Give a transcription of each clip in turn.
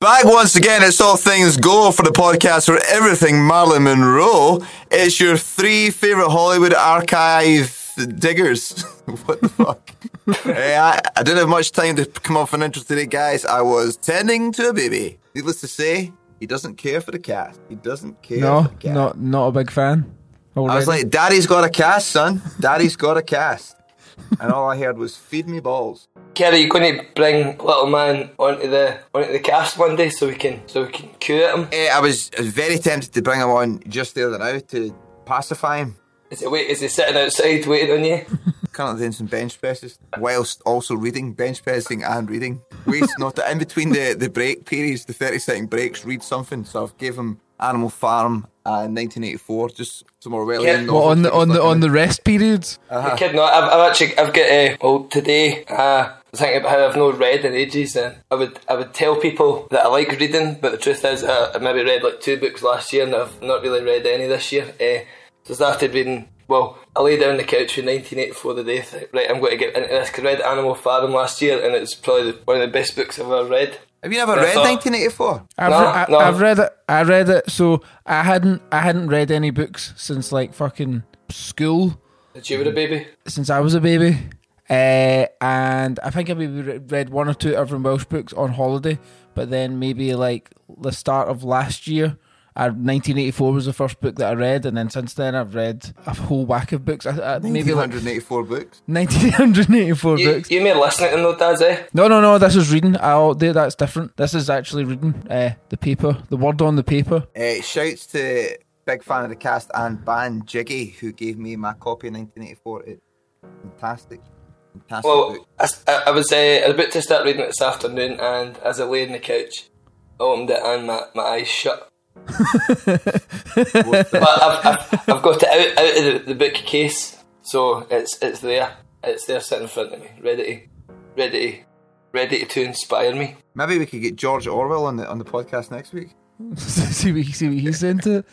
Back once again, it's All Things Go for the podcast for everything Marilyn Monroe. It's your three favourite Hollywood archive diggers. what the fuck? hey, I, I didn't have much time to come off an intro today, guys. I was tending to a baby. Needless to say, he doesn't care for the cast. He doesn't care No, for the cast. not not a big fan. I was like, Daddy's got a cast, son. Daddy's got a cast. And all I heard was, feed me balls. Kerry, you going to bring little man onto the onto the cast one day so we can so we can at him? Eh, I was I was very tempted to bring him on just the other now to pacify him. Is he wait? Is he sitting outside waiting on you? Currently doing some bench presses, whilst also reading, bench pressing and reading. Waste not in between the, the break periods, the 30 second breaks, read something. So I've gave him Animal Farm uh, 1984, just some Orwellian Yeah. novels. What, on the on the on the rest periods. You're kidding? No, I've, I've actually I've got uh, well today. Uh, I was thinking about how I've not read in ages, and I would I would tell people that I like reading, but the truth is uh, I maybe read like two books last year, and I've not really read any this year. Uh, so I started reading. Well, I lay down on the couch in 1984 the day. th- Right, I'm going to get into this. 'cause I read Animal Farm last year, and it's probably the, one of the best books I've ever read. Have you never read thought- 1984? I've, No, re- I, no. I've read it. I read it. So I hadn't I hadn't read any books since like fucking school. Did you were a baby? since I was a baby. Uh, and I think I maybe read one or two Irvine Welsh books on holiday, but then maybe like the start of last year, uh, 1984 was the first book that I read, and then since then I've read a whole whack of books. I, I, maybe like 184 books. 1984 You, books. you made listening to them though, Daz, eh? No, no, no. This is reading. I'll, that's different. This is actually reading uh, the paper, the word on the paper. Uh, shouts to big fan of the cast and band Jiggy, who gave me my copy in 1984. It's fantastic. Fantastic Well, book. I, s- I- I was uh, about to start reading it this afternoon, and as I lay on the couch, I opened it and my, my eyes shut. But I've, I've, I've got it out, out of the, the bookcase, so it's it's there. It's there sitting in front of me, ready to, ready ready to inspire me. Maybe we could get George Orwell on the on the podcast next week. see what see what he's saying to.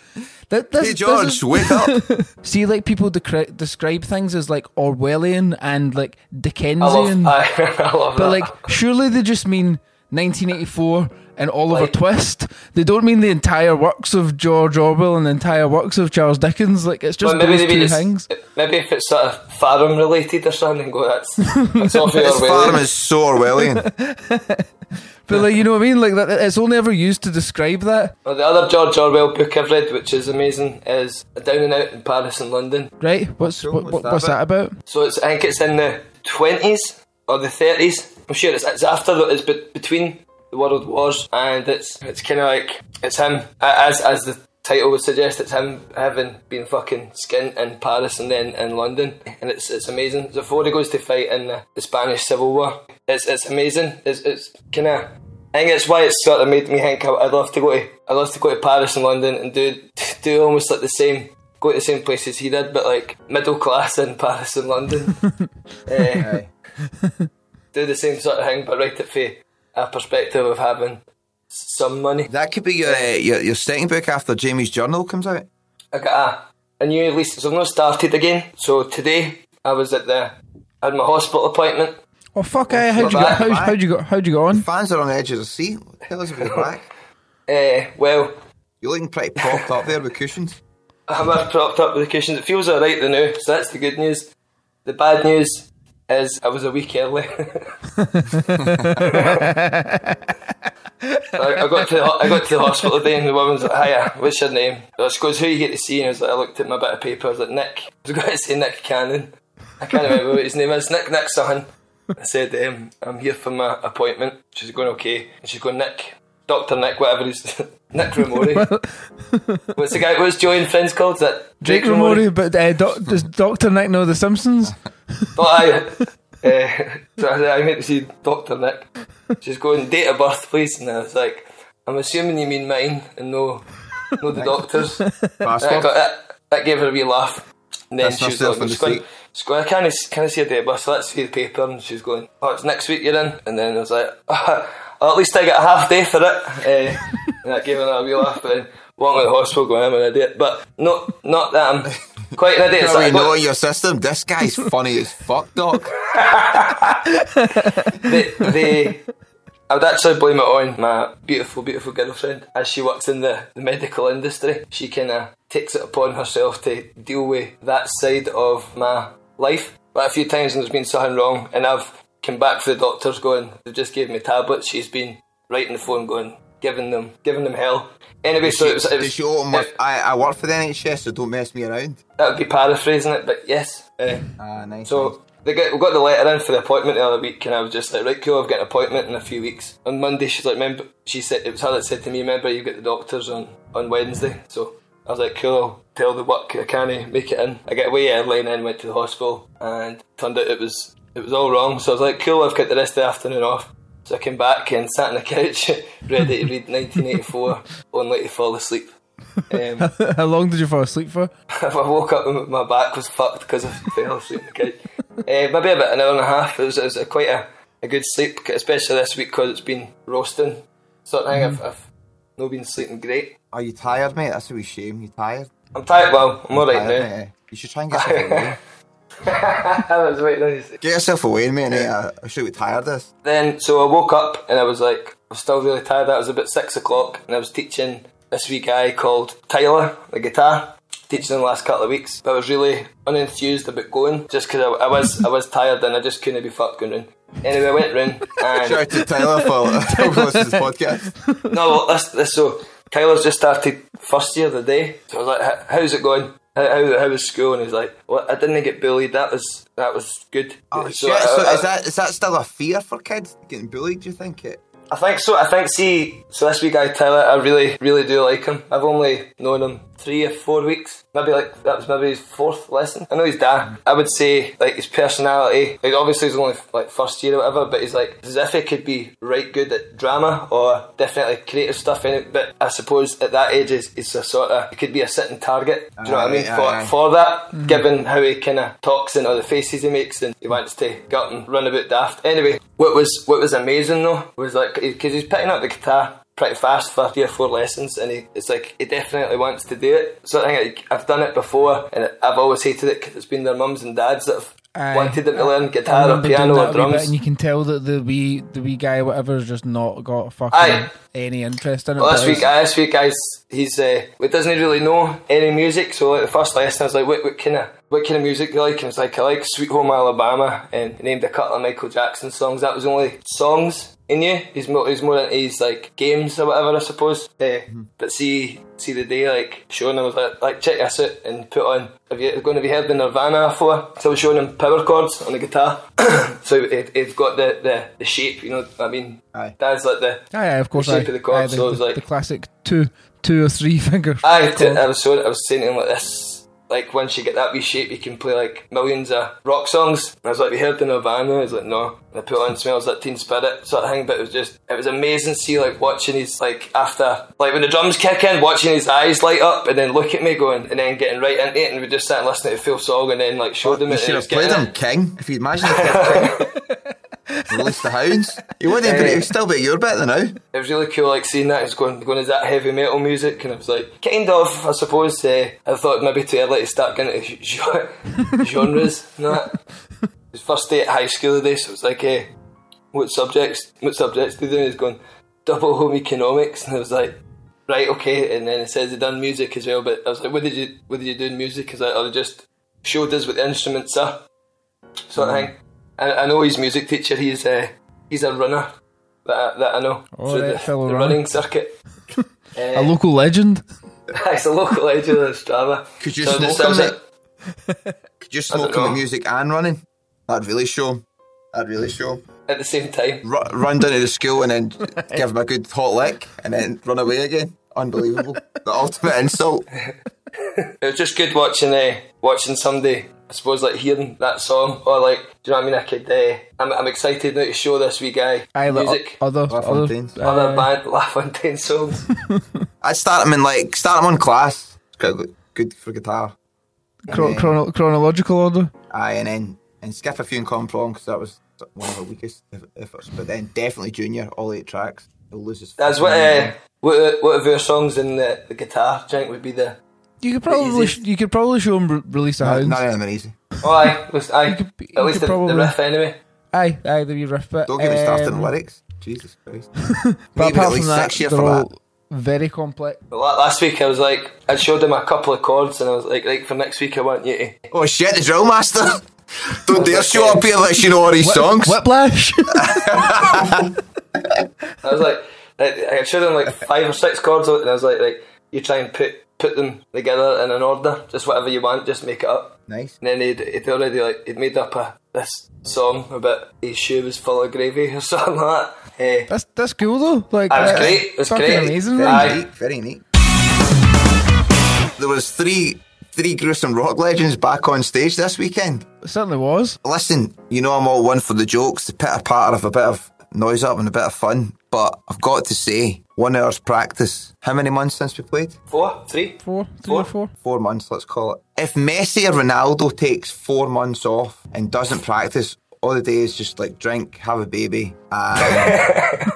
That, this, Hey this George, is- wake up! See, like people decri- describe things as like Orwellian and like I love, Dickensian, I, I love but that. like surely they just mean 1984 and Oliver Like- Twist. They don't mean the entire works of George Orwell and the entire works of Charles Dickens. Like it's just Well, maybe those they two it's- things. Maybe if it's sort of farm related or something, go that's that's all for this your farm is so Orwellian. But like you know what I mean? Like that, it's only ever used to describe that, Well, the other George Orwell book I've read, which is amazing, is Down and Out in Paris and London. right? What's Cool, what, what's what, that what's that about? So it's I think it's in the twenties or the thirties. I'm sure it's, it's after the, it's be- between the world wars, and it's it's kind of like it's him as as the title would suggest. It's him having been fucking skint in Paris and then in London, and it's it's amazing. So before he goes to fight in the, the Spanish Civil War, it's it's amazing. It's it's kind of. I think it's why it's sort of made me think I- I'd love to go to I'd love to go to Paris and London and do do almost like the same go to the same places he did, but like middle class in Paris and London. Eh, Aye. Do the same sort of thing, but write it for a perspective of having some money. That could be your uh, your, your second book after Jamie's journal comes out. I got a, a new release. So I've not started again. So today I was at the I had my hospital appointment. Oh fuck! eh, how'd you Not go? bad. How'd, how'd you go? How'd you go on? Fans are on the edge of the seat. Tell us about your back. Uh, well, You're looking pretty propped up there with cushions. I'm propped up with the cushions. It feels alright the now, so that's the good news. The bad news is I was a week early. I, I got to the, I got to the hospital today and the woman's like, "Hiya, what's your name?" She goes, "Who you get to see?" And I was like, I looked at my bit of paper. I was like, "Nick." I was going to say Nick Cannon. I can't remember what his name is. Nick Nick Sutton. I said, um, "I'm here for my appointment." She's going, "Okay." And she's going, "Nick, Doctor Nick, whatever he's Nick Ramori." what's the guy? What's Joey and Friends called? Is that Jake Ramori, but uh, doc, does Doctor Nick know The Simpsons? Oh, I, uh, so I, I meant to see Dr. Nick. She's going, date of birth, please. And I was like, I'm assuming you mean mine and no, no the doctor's. I Bastard. got that, that gave her a wee laugh. And then Pissed she was like, she's going, seat. she's going, I can't, can't see a date of birth, so let's see the paper. And she's going, oh, it's next week you're in. And then I was like, oh, at least I get a half day for it. Uh, and that gave her a wee laugh. But then walking to the hospital going, I'm an idiot. But no, not that I'm quite an idiot. It's like, know in your system. This guy's funny as fuck, Doc. they, they, I would actually blame it on my beautiful, beautiful girlfriend. As she works in the, the medical industry, she kind of takes it upon herself to deal with that side of my life. But a few times when there's been something wrong, and I've come back for the doctors going, they've just gave me tablets. She's been writing the phone going, giving them, giving them hell. Anyway, so it was, it was she open I, I work for the NHS, so don't mess me around. that would be paraphrasing it, but yes. Uh, Ah, nice. So they get, we got the letter in for the appointment the other week, and I was just like, right, cool, I've got an appointment in a few weeks. On Monday, she's like, remember, she said, it was her that said to me, remember, you've got the doctors on, on Wednesday. So I was like, cool, I'll tell the work I can't make it in. I get away early and then went to the hospital, and turned out it was, it was all wrong. So I was like, cool, I've got the rest of the afternoon off. So I came back and sat on the couch, ready to read 1984, only to fall asleep. Um, How long did you fall asleep for? I woke up and my back was fucked because I fell asleep on the couch. Uh, maybe about an hour and a half. It was, it was a, quite a, a good sleep, especially this week because it's been roasting. Sort of thing. I've, I've not been sleeping great. Are you tired, mate? That's a wee shame. You tired? I'm tired. Well, I'm alright Tired, now. mate, eh? You should try and get yourself away. I was waiting on you. Get yourself away, mate. eh? I, I should be tired this. Then, so I woke up and I was like, I was still really tired. It was about six o'clock and I was teaching this wee guy called Tyler the guitar. Teaching him the last couple of weeks, but I was really unenthused about going just because I, I was I was tired and I just couldn't be fucked going round. Anyway, I went round and Shout out to Tyler for listening to this podcast. no, well, this, this, so Tyler's just started first year the day. So I was like, "How's it going? How, how, how was school?" And he's like, "Well, I didn't get bullied. That was that was good." Oh, So shit. I- So I- is that is that still a fear for kids getting bullied? Do you think it? I think so. I think see, so this wee guy Tyler, I really, really do like him. I've only known him three or four weeks. Maybe like that was maybe his fourth lesson. I know he's dad. I would say like his personality. Like obviously he's only like first year or whatever, but he's like as if he could be right good at drama or definitely creative stuff in it. But I suppose at that age, is it's a sort of it could be a sitting target. Do you know what I mean? Aye, for aye, aye. for that, mm. given how he kind of talks and all the faces he makes, and he wants to get up and run about daft. Anyway, what was what was amazing though was like because he's picking up the guitar pretty fast for three or four lessons, and he, it's like he definitely wants to do it. So I think like, I've done it before, and I've always hated it because it's been their mums and dads that have Aye. wanted them to learn guitar or piano or bit, drums. and you can tell that the wee the wee guy whatever has just not got fucking Aye. any interest in it. Well, this week, uh, this week, guys, he's uh, he doesn't really know any music. So like the first lesson, I was like, "What, what kind of what kind of music do you like?" And it's like, "I like Sweet Home Alabama," and named a couple of Michael Jackson songs. That was the only songs he knew. He's more he's more into his like games or whatever, I suppose. Uh, But see, see the day like showing him was like, like check this out and put on. Have you going to be heard the Nirvana for? So I was showing him power chords on the guitar. so it, it's got the, the the shape, you know. what I mean, Aye. that's like the Aye, aye, of course. the shape aye. of the chord, Aye, so it was the, like- the classic two, two or three finger. I, t- chord. I was so I was saying to him like this. Like once you get that wee shape, you can play like millions of rock songs. And I was like, "We heard the Nirvana." He's like, "No." And I put on "Smells Like Teen Spirit" sort of thing. But it was just, it was amazing to see like watching his like after like when the drums kick in, watching his eyes light up, and then look at me going, and then getting right into it, and we just sat and listening to the full song, and then like showed him You it. should have played him. King. If you imagine if you had King. Release the hounds. You wouldn't, but it would still be your bit though now. it was really cool, like seeing that. It's going, going, is that heavy metal music? And I was like, kind of, I suppose. Uh, I thought maybe too early to start getting into gen- genres and that. It was first day at high school today, so it was like, uh, what subjects? What subjects do they? do? He's going double home economics, and I was like, right, okay. And then it says they done music as well, but I was like, what did you, what did you do in music? Because I, I just showed us what the instruments are, sort of thing. And I know his music teacher. He's uh, he's a runner that I, that I know Oh, through right, the, fellow the runner. running circuit. A local legend. It's a local legend of Strava. Could you So smoke this sounds him, like- Could you I smoke don't him at music and running? That'd really show him. That'd really show him. at the same time? Ru- run down to the school and then give him a good hot lick and then run away again. Unbelievable. the ultimate insult. It was just good watching uh, watching somebody. I suppose like hearing that song or like, do you know what I mean? I could. Uh, I'm I'm excited now to show this wee guy Aye, like, music, o- other, La other, Fontaine's. other aye. band La Fontaine songs. I'd start him in like, start him on class. It's quite good- good for guitar. Chro- then- chrono- chronological order. Aye, and then and skip a few in Common Problem because that was one of our weakest efforts. But then definitely Junior, all eight tracks. He'll lose his. That's what. Uh, what what of your songs in the, the guitar? Do you think would be the? You could probably sh- you could probably show him re- release the None, hounds. none of them are easy. Oh, aye, was, aye. could be- you at least the, probably- the riff anyway. Aye, aye, the wee riff bit. Don't get me started on Um, lyrics. Jesus Christ. But Maybe apart at from that, six years they're for all that. very complex. But last week I was like, I showed him a couple of chords and I was like, right for next week I want you to. Oh shit, the drill master. Don't dare show up here unless you know all these songs. Whiplash. I was like, like, I showed him like five or six chords and I was like, like you try and put put them together in an order, just whatever you want, just make it up. Nice. And then he'd, he'd already like he'd made up a this song about his shoe was full of gravy or something like that. Eh, that's that's cool though. Like That was uh, great. It was fucking great. amazing. Very man. Aye. neat. Very neat. There was three three gruesome rock legends back on stage this weekend. It certainly was. Listen, you know I'm all one for the jokes, the pitter patter of a bit of noise up and a bit of fun. But I've got to say, one hour's practice. How many months since we played? four, three. Four, or four. Four months, let's call it. If Messi or Ronaldo takes four months off and doesn't practice, all the day is just like drink, have a baby, and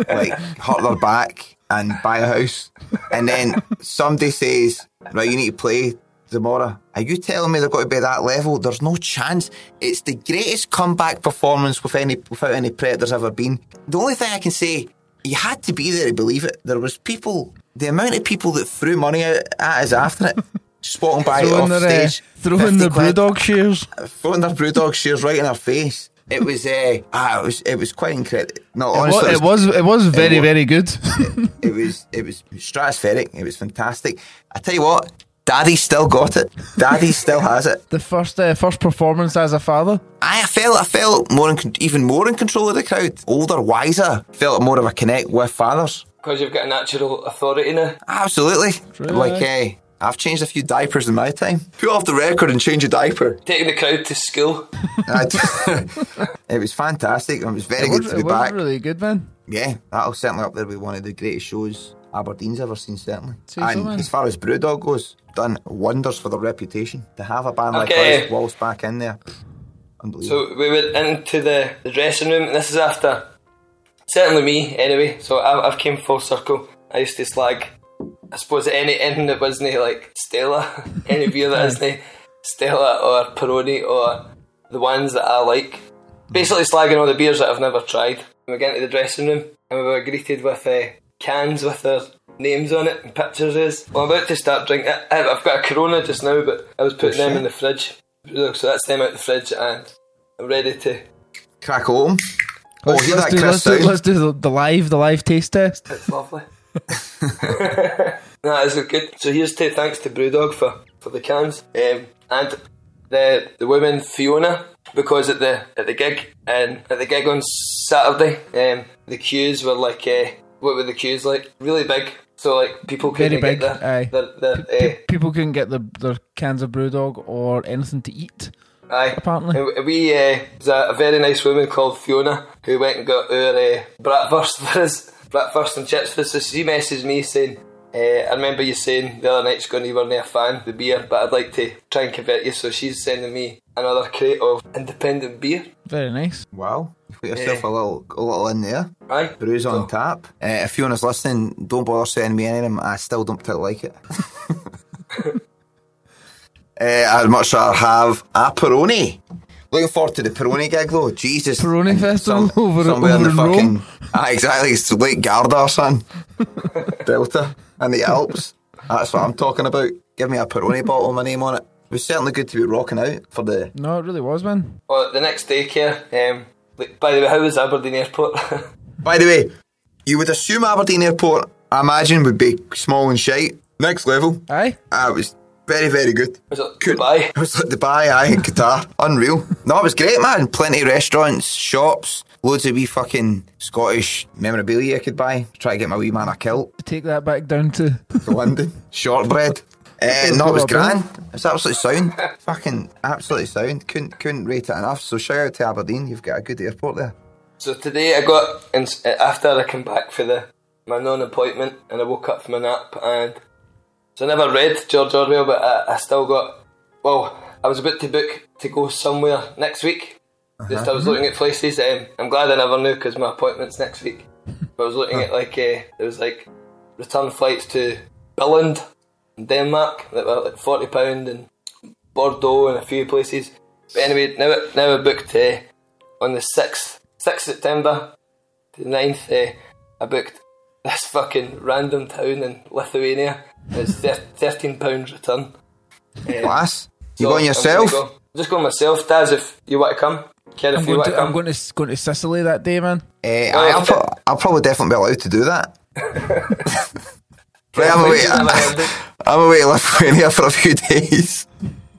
like hurt their back and buy a house. And then somebody says, right, you need to play tomorrow. Are you telling me they've got to be that level? There's no chance. It's the greatest comeback performance with any without any predators ever been. The only thing I can say, you had to be there to believe it. There was people, the amount of people that threw money at, at us after it. Just walking by Throwing off their, uh, stage, throwing 50 the quid brewdog shares. throwing their brewdog shares right in our face. It was, uh, ah, it was, it was quite incredible. No, It honestly, was, it was it was very wa- very good. it was, it was stratospheric. It was fantastic. I tell you what, Daddy still got it. Daddy still has it. the first uh, first performance as a father. I felt, I felt more, in, even more in control of the crowd. Older, wiser. Felt more of a connect with fathers. Because you've got a natural authority now. Absolutely. Like, hey, I've changed a few diapers in my time. Put off the record and change a diaper. Taking the crowd to school. I- it was fantastic. It was very It good was, to be it was back. really good, man. Yeah, that'll certainly up there with one of the greatest shows Aberdeen's ever seen, certainly. Say so, and man. as far as Brewdog goes, done wonders for their reputation. To have a band like Okay. us whilst back in there, unbelievable. So we went into the, the dressing room, and this is after certainly me anyway. So I, I've came full circle. I used to slag, I suppose, any anything that wasn't like Stella, any beer that isn't Stella or Peroni or the ones that I like. Basically, slagging all the beers that I've never tried. We get into the dressing room, and we were greeted with uh, cans with their names on it and pictures is. Well, I'm about to start drinking. I, I've got a Corona just now, but I was putting them in the fridge. So that's them out the fridge, and I'm ready to Crack home. Oh, Let's, hear let's that, do, Chris let's, do, let's do the, the live the live taste test. It's lovely. no, it's good. So here's to thanks to Brewdog for, for the cans. Um, and the the woman Fiona because at the at the gig and at the gig on Saturday, um, the queues were like uh, what were the queues like? Really big. So like people couldn't big, get aye. their, their, their Pe- uh, people couldn't get the, their cans of brewdog or anything to eat. Aye. Apparently. We, uh, there's a, a very nice woman called Fiona who went and got our uh, bratwurst for us, bratwurst and chips for us. So she messaged me saying, uh, I remember you saying the other night, going you weren't a fan of the beer, but I'd like to try and convert you. So she's sending me another crate of independent beer. Very nice. Wow. Put yourself a little a little in there. Aye. Brews on So- tap. Uh, if anyone's listening, don't bother sending me any of them. I still don't particularly like it. uh, I'd much rather have a Peroni. Looking forward to the Peroni gig though. Jesus. Peroni Festival over- somewhere in the in fucking. Rome. Ah, exactly. It's Lake Garda, son. Delta and the Alps. That's what I'm talking about. Give me a Peroni bottle, with my name on it. It was certainly good to be rocking out for the. No, it really was, man. Well, the next day, Care. Um, by the way, how was Aberdeen Airport? By the way, you would assume Aberdeen Airport, I imagine, would be small and shite. Next level. Aye. Ah, it was very, very good. was it Could- Dubai? It was like Dubai, aye, in Qatar. Unreal. No, it was great, man. Plenty of restaurants, shops, loads of wee fucking Scottish memorabilia I could buy. Try to get my wee man a kilt Take that back down to. to London. Shortbread. Uh, no, it was grand. It was absolutely sound. fucking absolutely sound. Couldn't couldn't rate it enough. So shout out to Aberdeen. You've got a good airport there. So today I got in, after I came back for the my non-appointment and I woke up from a nap and so I never read George Orwell, but I, I still got well. I was about to book to go somewhere next week. Just I was looking at places. Um, I'm glad I never knew because my appointment's next week. But I was looking at like uh, there was like return flights to Billund, in Denmark, that were like forty pound and Bordeaux and a few places. But anyway, now now I booked uh, on the sixth sixth September to the 9th, uh, I booked this fucking random town in Lithuania. It's thirteen pounds return. Uh, Class. You so going I'm yourself? gonna go- I'm just going myself, Daz. If you want to come, Care if I'm you going want to, to come. I'm going to going to Sicily that day, man. Eh, I, I'll, pro- I'll probably definitely be allowed to do that. right, I'm away. I'm, away to Lithuania for a few days.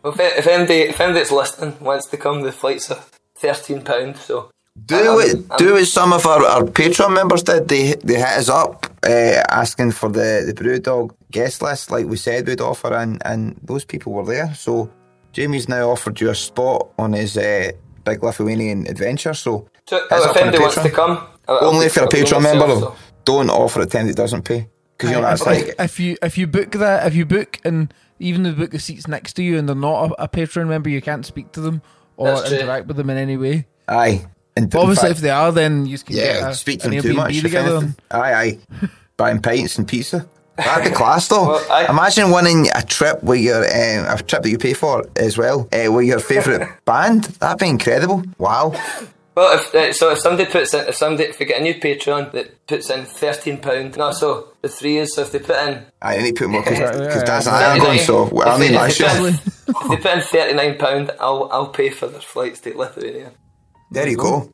Well, if, if MD if listening wants to come, the flights are thirteen pounds. So Do it. Do as some of our, our Patreon members did. They they hit us up uh, asking for the the Brewdog guest list, like we said we'd offer, and and those people were there. So Jamie's now offered you a spot on his uh, big Lithuanian adventure. So So, hit us oh, up if the MD wants to come, I'll- I'll only if you're a I'll Patreon member. so- Don't offer it to him that doesn't pay because you know that's if, like if you if you book that if you book and even if you book the seats next to you and they're not a, a Patreon member, you can't speak to them or That's true. interact with them in any way. aye. And obviously, fact- if they are, then you can Yeah, get a, speak to them too much. If together. Aye, aye. Buying pints and pizza. That'd be class though. Well, aye. Imagine winning a trip with your um, a trip that you pay for as well uh, with your favourite band. That'd be incredible. Wow. Well, if uh, so, if somebody puts in, if somebody if we get a new Patreon that puts in thirteen pound, no, so the three is so if they put in I need to put more because yeah, that's yeah. an iron going. So If I they- need my if they put in- if they put in thirty nine pound, I'll I'll pay for their flights to Lithuania. There you go.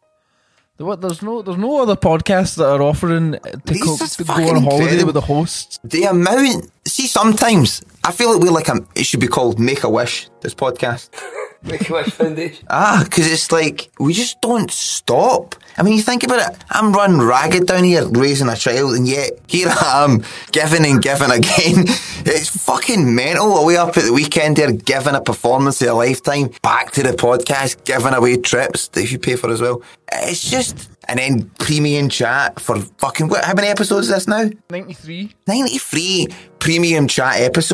What, there's no there's no other podcasts that are offering to, co- to go on holiday incredible. with the hosts. The amount. See, sometimes I feel like we're like a. It should be called Make a Wish. This podcast. Make a Wish Foundation. Ah, because it's like we just don't stop. I mean, you think about it. I'm running ragged down here raising a child, and yet here I am giving and giving again. It's fucking mental. Away up at the weekend there, giving a performance of a lifetime. Back to the podcast, giving away trips that you pay for as well. It's just. And then premium chat for fucking what? How many episodes is this now? Ninety three. 93 premium chat episodes.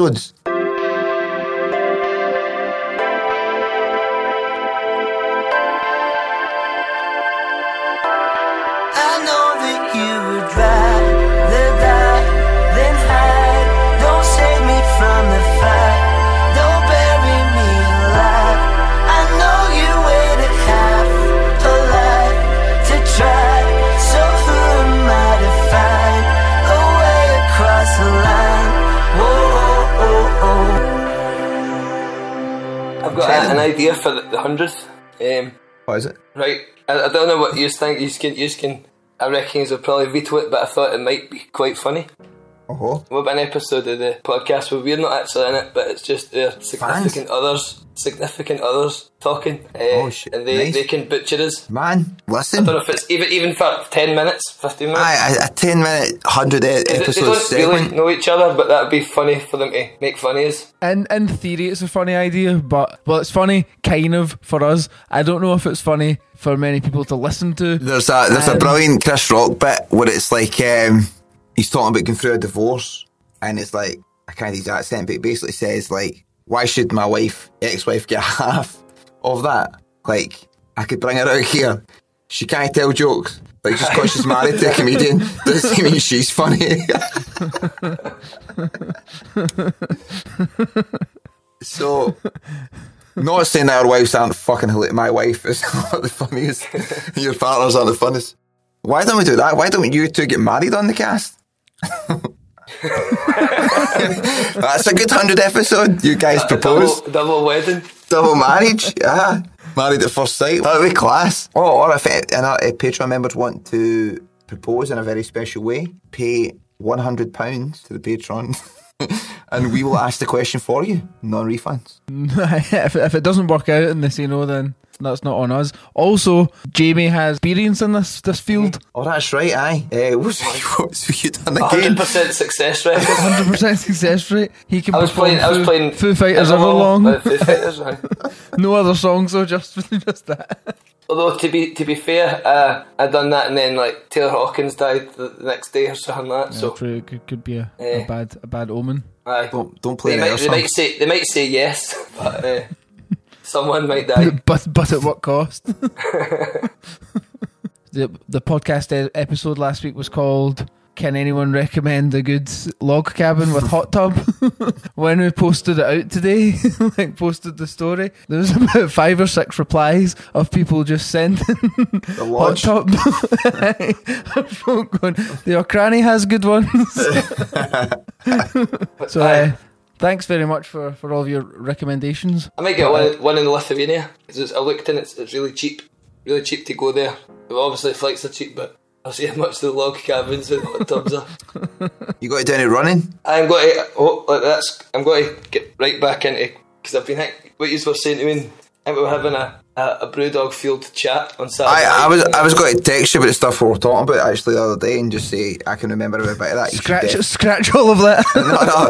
I idea for the, hundredth. Um, What is it? right, I, I don't know what you think. You can, you can. I reckon you would probably veto it, but I thought it might be quite funny. Oh, What about an episode of the podcast where we're not actually in it, but it's just their significant others, significant others talking, uh, Oh, shit. and they, Nice. they can butcher us. man, listen. I don't know if it's even even for ten minutes, fifteen minutes. Aye, a, a 10 minute, 100 e- They- they don't segment. really know each other, but that'd be funny for them to make funny as. In in theory, it's a funny idea, but well, it's funny kind of for us. I don't know if it's funny for many people to listen to. There's a there's a Um, brilliant Chris Rock bit where it's like um, he's talking about going through a divorce, and it's like I can't use that accent, but it basically says like, why should my wife, ex-wife, get half of that? Like I could bring her out here, she can't tell jokes. Like just because she's married to a comedian doesn't mean she's funny. so. Not saying that our wives aren't fucking hilarious. My wife is not the funniest. Your partners aren't the funniest. Why don't we do that? Why don't you two get married on the cast? That's a good hundred episode. You guys propose Double, double wedding. double marriage. Yeah, married at first sight. That'd be class. Oh, or if it, and our, uh, Patreon members want to propose in a very special way, pay one hundred pounds to the patron, and we will ask the question for you. Non refunds. if, if it doesn't work out and they say no, then that's not on us. Also, Jamie has experience in this this field. Oh, that's right. Aye. Uh, what's, what's you done Hundred again? percent success rate. Hundred percent success rate. He can I was perform playing. I was playing Foo Fighters Everlong. by Foo Fighters. aye. No other songs, though. Just just that. Although to be to be fair, uh, I done that and then like Taylor Hawkins died the, the next day or something like that. So So true. It could, could be a, a Eh. bad a bad omen. aye. Don't don't play They might, they song. might say they might say yes, but uh, someone might die. But but at what cost? the the podcast episode last week was called "Can anyone recommend a good log cabin with hot tub?" when we posted it out today, like posted the story, there was about five or six replies of people just sending hot lodge. tub. Folk going, the Okrani has good ones. so. Uh, Thanks very much for, for all of your recommendations. I might get one, one in Lithuania. 'cause it's- I looked in, it's, it's really cheap. Really cheap to go there. Obviously, flights are cheap, but I'll see how much the log cabins and hot tubs are. You got to do any running? I'm going to, oh, like that's, I'm going to get right back into, because I've been, think- what you were saying to me, I think we were having a, a, a Brewdog Field chat on Saturday. I, I was I was going to text you about the stuff we were talking about actually the other day and just say I can remember a bit of that. You Scratch def- scratch all of that. no,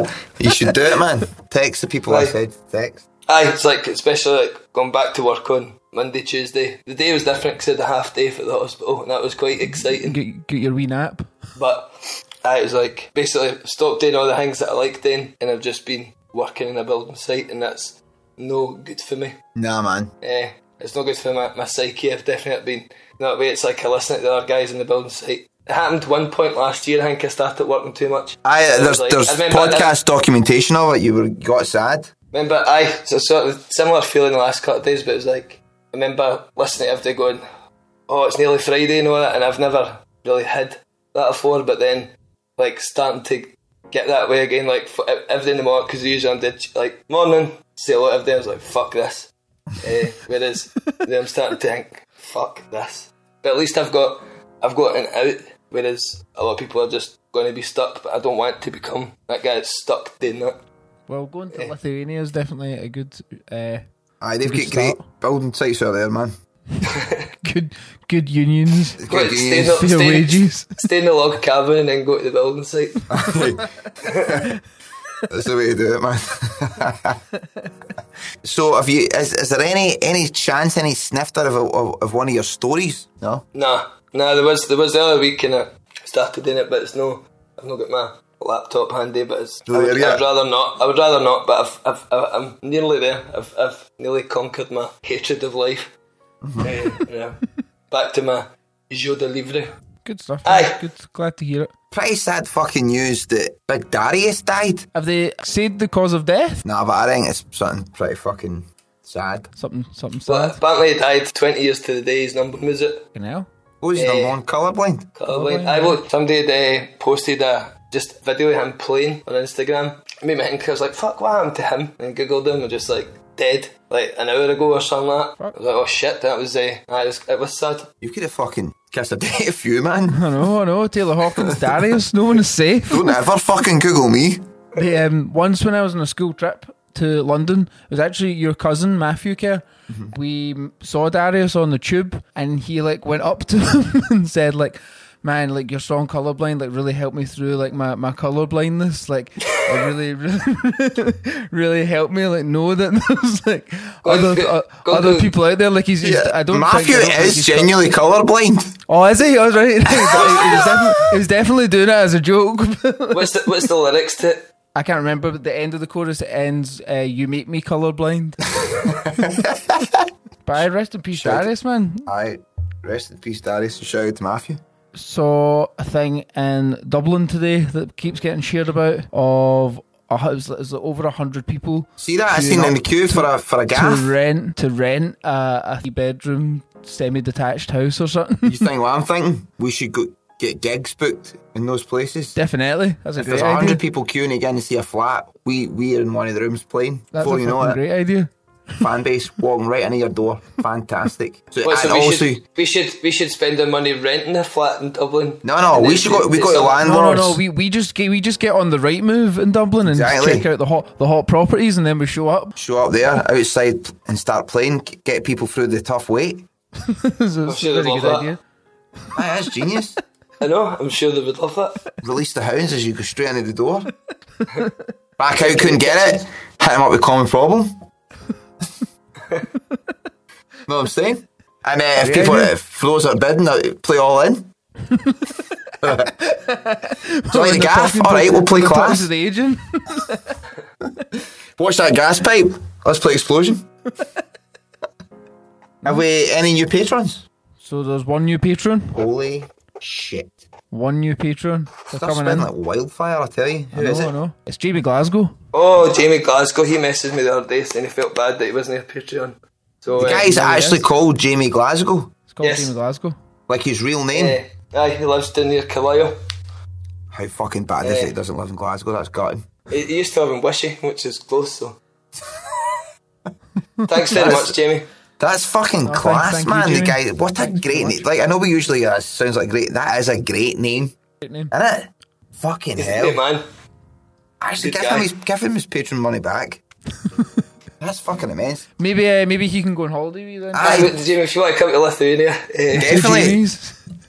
no, you should do it, man. Text the people I said. Text. Aye, it's like, especially like going back to work on Monday, Tuesday. The day was different because I had a half day for the hospital, and that was quite exciting. get, get your wee nap. But I was like, basically, stopped doing all the things that I like doing, and I've just been working in a building site, and that's no good for me. Nah, man. Eh, it's not good for my, my psyche. I've definitely been that way. It's like I listen to the other guys in the building site. It happened one point last year. I think I started working too much. I So it there's like- there's I remember I- podcast documentation of it. You were got sad. Remember, I so sort of similar feeling the last couple of days, but it was like I remember listening to everything going, "Oh, it's nearly Friday," and all that, and I've never really had that before. But then, like starting to get that way again, like for everything in the morning, because usually I'm dead like morning, say a lot of day. I was like, "Fuck this," eh, whereas then I'm starting to think, "Fuck this," but at least I've got I've got an out. Whereas a lot of people are just going to be stuck, but I don't want to become that guy that's stuck doing that. Well, going to Lithuania is definitely a good, uh, Aye, they've got great start. building sites out there, man. good, good unions, Go Good stay, in news. the, stay, wages. stay in the log cabin and then go to the building site. That's the way to do it, man. so, have you? Is, is there any any chance, any snifter of, a, of of one of your stories? No. Nah, nah. There was there was the other week and I started doing it, but it's no. I've not got my laptop handy, but it's. I would, there. I'd rather not. I would rather not, but I've, I've, I've I'm nearly there. I've I've nearly conquered my hatred of life. Eh, yeah. Back to my jour de livre. Good stuff. Aye. Good. Glad to hear it. Pretty sad fucking news that Big Darius died. Have they said the cause of death? Nah, but I think it's something pretty fucking sad. Something, something But sad. apparently he died 20 years to the day his number was it? Fucking hell. What was Eh. number one? Colourblind? Colorblind. I looked. Somebody had uh, posted a just video him playing on Instagram. It made me think. I was like, "Fuck, what happened to him?" And googled him and just like dead like an hour ago or something like that. Fuck. I was like, oh shit, that was, uh, it was, it was sad. You could have fucking kissed a day a you, man. I know, I know. Taylor Hawkins, Darius, no one is safe. Don't ever fucking Google me. Hey, um, once when I was on a school trip to London, it was actually your cousin Matthew Kerr. We saw Darius on the tube, and he like went up to him and said like. Man, like your song "Colorblind" like really helped me through like my, my color blindness. Like, it really, really, really helped me like know that there's like other through- uh, other through- people out there. Like he's, he's I don't. Matthew think, I don't think is he's- genuinely colourblind. Oh, is he? I was right. he, was definitely, he was definitely doing it as a joke. What's the, what's the lyrics to it? I can't remember, but the end of the chorus ends, uh, "You make me colorblind." but I rest in peace, Shout- Darius, man. Aye. Rest in peace, Darius, and shout out to Matthew. Saw a thing in Dublin today that keeps getting shared about of uh, it was, it was over a hundred people See that? I seen in the queue for a for a to rent to rent a, a three bedroom semi detached house or something. You think what I'm thinking? We should go get gigs booked in those places. Definitely, that's a If great there's a hundred people queuing again to see a flat, we we are in one of the rooms playing. That's a you know it, great idea. Fan base walking right into your door. Fantastic. So, What, so and we, also, should, we should we should spend our money renting a flat in Dublin. no, no, we should go. We do got the something- No, no, no. We, we just get we just get on the right move in Dublin and just Exactly. check out the hot the hot properties, and then we show up. Show up there outside and start playing. Get people through the tough wait. So it's a sure very they'd good love idea. Aye, That's genius. I know. I'm sure they would love that. Release the hounds as you go straight into the door. Back out, couldn't get it. Hit him up with common problem. Know what I'm saying? And uh, if people, yeah. if flows are bidding, play all in. so like the gaff, all right, we'll play class. the agent. Watch that gas pipe. Let's play explosion. Have we any new patrons? So there's one new patron, Holy shit! One new patron. They're Stuff's coming been in. like wildfire. I tell you, who I is it? I know. It's Jamie Glasgow. Oh, Jamie Glasgow. He messaged me the other day saying he felt bad that he wasn't a Patreon. So The uh, guy's he actually is. called Jamie Glasgow, It's called Yes. Jamie Glasgow. like his real name. uh, aye, he lives down near Carlisle. How fucking bad is it? He doesn't live in Glasgow. That's gutting. He, he used to live in Wishaw, which is close. So thanks very much, Jamie. That's fucking thank- class, thank you, man. the guy, what a great very name. Like I know we usually uh, sounds like great. That is a great name, Great name. isn't it? Fucking He's a hell! great man. Actually, Good give guy. him his give him his patron money back. That's fucking immense. Maybe uh, maybe he can go on holiday with you then. Aye. Aye, Jamie, if you want to come to Lithuania, uh, Definitely.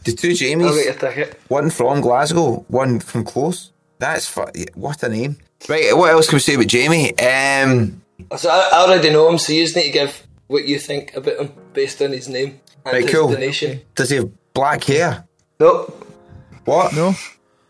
The two I'll Jamies, get your ticket. one from Glasgow, one from Close. That's fu- what a name. Right, what else can we say about Jamie? Um, So I, I already know him, so you just need to give what you think about him based on his name and Right, his cool. donation. does he have black hair? Nope, What? No,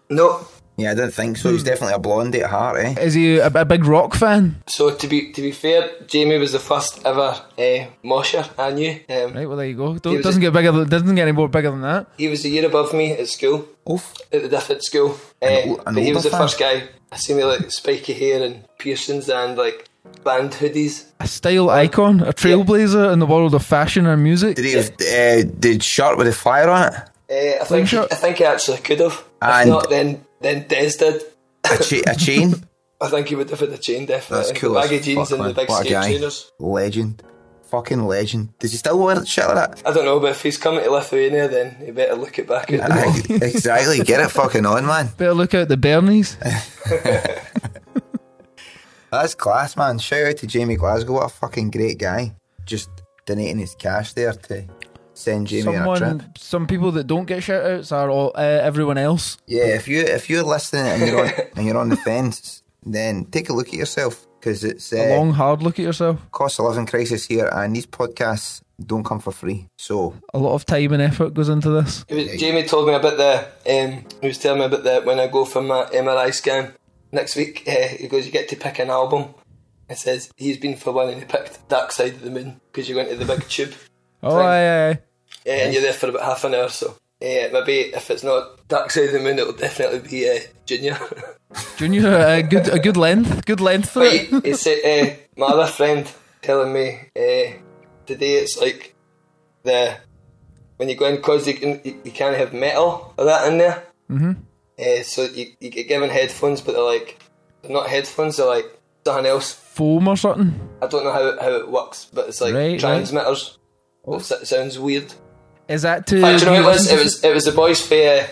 nope. Yeah, I didn't think so. He's definitely a blondie at heart, eh? is he a, a big rock fan? So to be to be fair, Jamie was the first ever uh, mosher I knew. Um, Right, well there you go. He Don't, doesn't a- get bigger. than- Doesn't get any more bigger than that. He was a year above me at school, Oof. at the different school. Uh, An o- an but he was the fan? first guy I seen with like spiky hair and piercings and like band hoodies. A style icon, a trailblazer in the world of fashion and music. Did he have uh, the shirt with a fire on it? Uh, I think he, I think he actually could have. And- if not, then then Des did. A, cha- a chain? I think he would have had the chain definitely. That's cool. The as baggy jeans fuck, and the man. big What a skate guy. trainers. Legend. Fucking legend. Does he still wear shit like that? I don't know, but if he's coming to Lithuania, then he better look it back at Aye, exactly. Get it fucking on, man. Better look out the Bernies. That's class, man. Shout out to Jamie Glasgow. What a fucking great guy. Just donating his cash there to send Jamie on a trip. Some people that don't get shout outs are all, uh, everyone else. Yeah, if you if you're listening and you're on and you're on the fence, then take a look at yourself because it's A uh, long, hard look at yourself. cost of living crisis here, and these podcasts don't come for free. So A lot of time and effort goes into this. Was- Jamie told me about the. Um, he was telling me about the when I go for my MRI scan next week. Uh, he goes, you get to pick an album. It says he's been for one and he picked Dark Side of the Moon because you went to the big tube Oh, Thing. aye, uh, and you're there for about half an hour. So uh, maybe if it's not Dark Side of the Moon, it'll definitely be uh, Junior. Junior, a good, a good length, good length for But it. he, he said, uh, my other friend telling me uh, today it's like the when you go in because you, can, you, you can't have metal or that in there. Mm-hmm. Uh, so you, you get given headphones, but they're like they're not headphones. They're like something else. foam or something. I don't know how, how it works, but it's like Right, right. transmitters. It s- sounds weird. Is that to? Do you know it was? It was it was the boys for uh,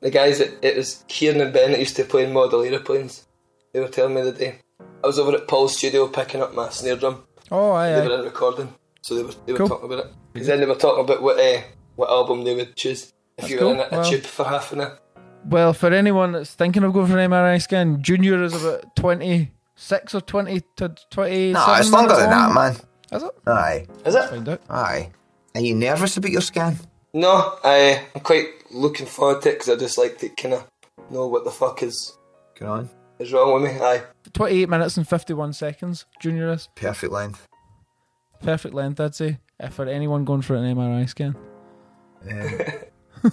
the guys. That, it was Kieran and Ben that used to play in model aeroplanes. They were telling me the day. I was over at Paul's studio picking up my snare drum. Oh, aye, They were aye. in recording, so they were they were Cool. talking about it. Because then they were talking about what uh, what album they would choose if That's you were in a, a Well- tube for half an hour. Well, for anyone that's thinking of going for an MRI scan, Junior is about twenty six or twenty to twenty. No, it's longer than that, man. Is it? Aye, Is it? Find out. aye. Are you nervous about your scan? No, I I'm quite looking forward to it because I just like to kind of know what the fuck is Go on. is wrong with me. Aye. Twenty eight minutes and fifty one seconds. Junior is Perfect length. perfect length, I'd say. If for anyone going for an MRI scan. Um,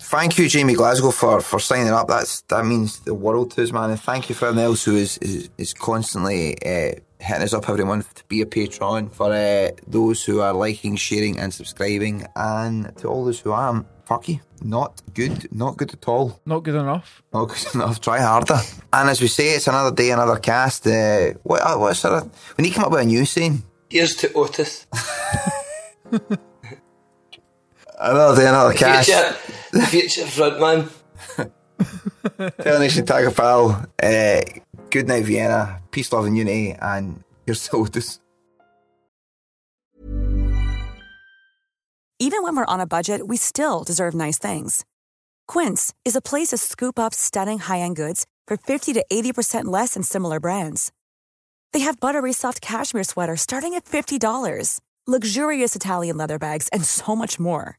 Thank you, Jamie Glasgow, for, for signing up. That's that means the world to us, man. And thank you for everyone else who is is, is constantly uh, hitting us up every month to be a patron. For uh, those who are liking, sharing, and subscribing, and to all those who aren't, fuck you. Not good. Not good at all. Not good enough. Not good enough. Try harder. And as we say, it's another day, another cast. Uh, what uh, what sort of? We need to come up with a new saying. Here's to Otis. Another day, another cast. Future, future frontman. Telenation Tiger Pal. Uh, good night, Vienna. Peace, love, and unity. And here's to Otis. Even when we're on a budget, we still deserve nice things. Quince is a place to scoop up stunning high-end goods for 50 to 80% less than similar brands. They have buttery soft cashmere sweaters starting at $50, luxurious Italian leather bags, and so much more.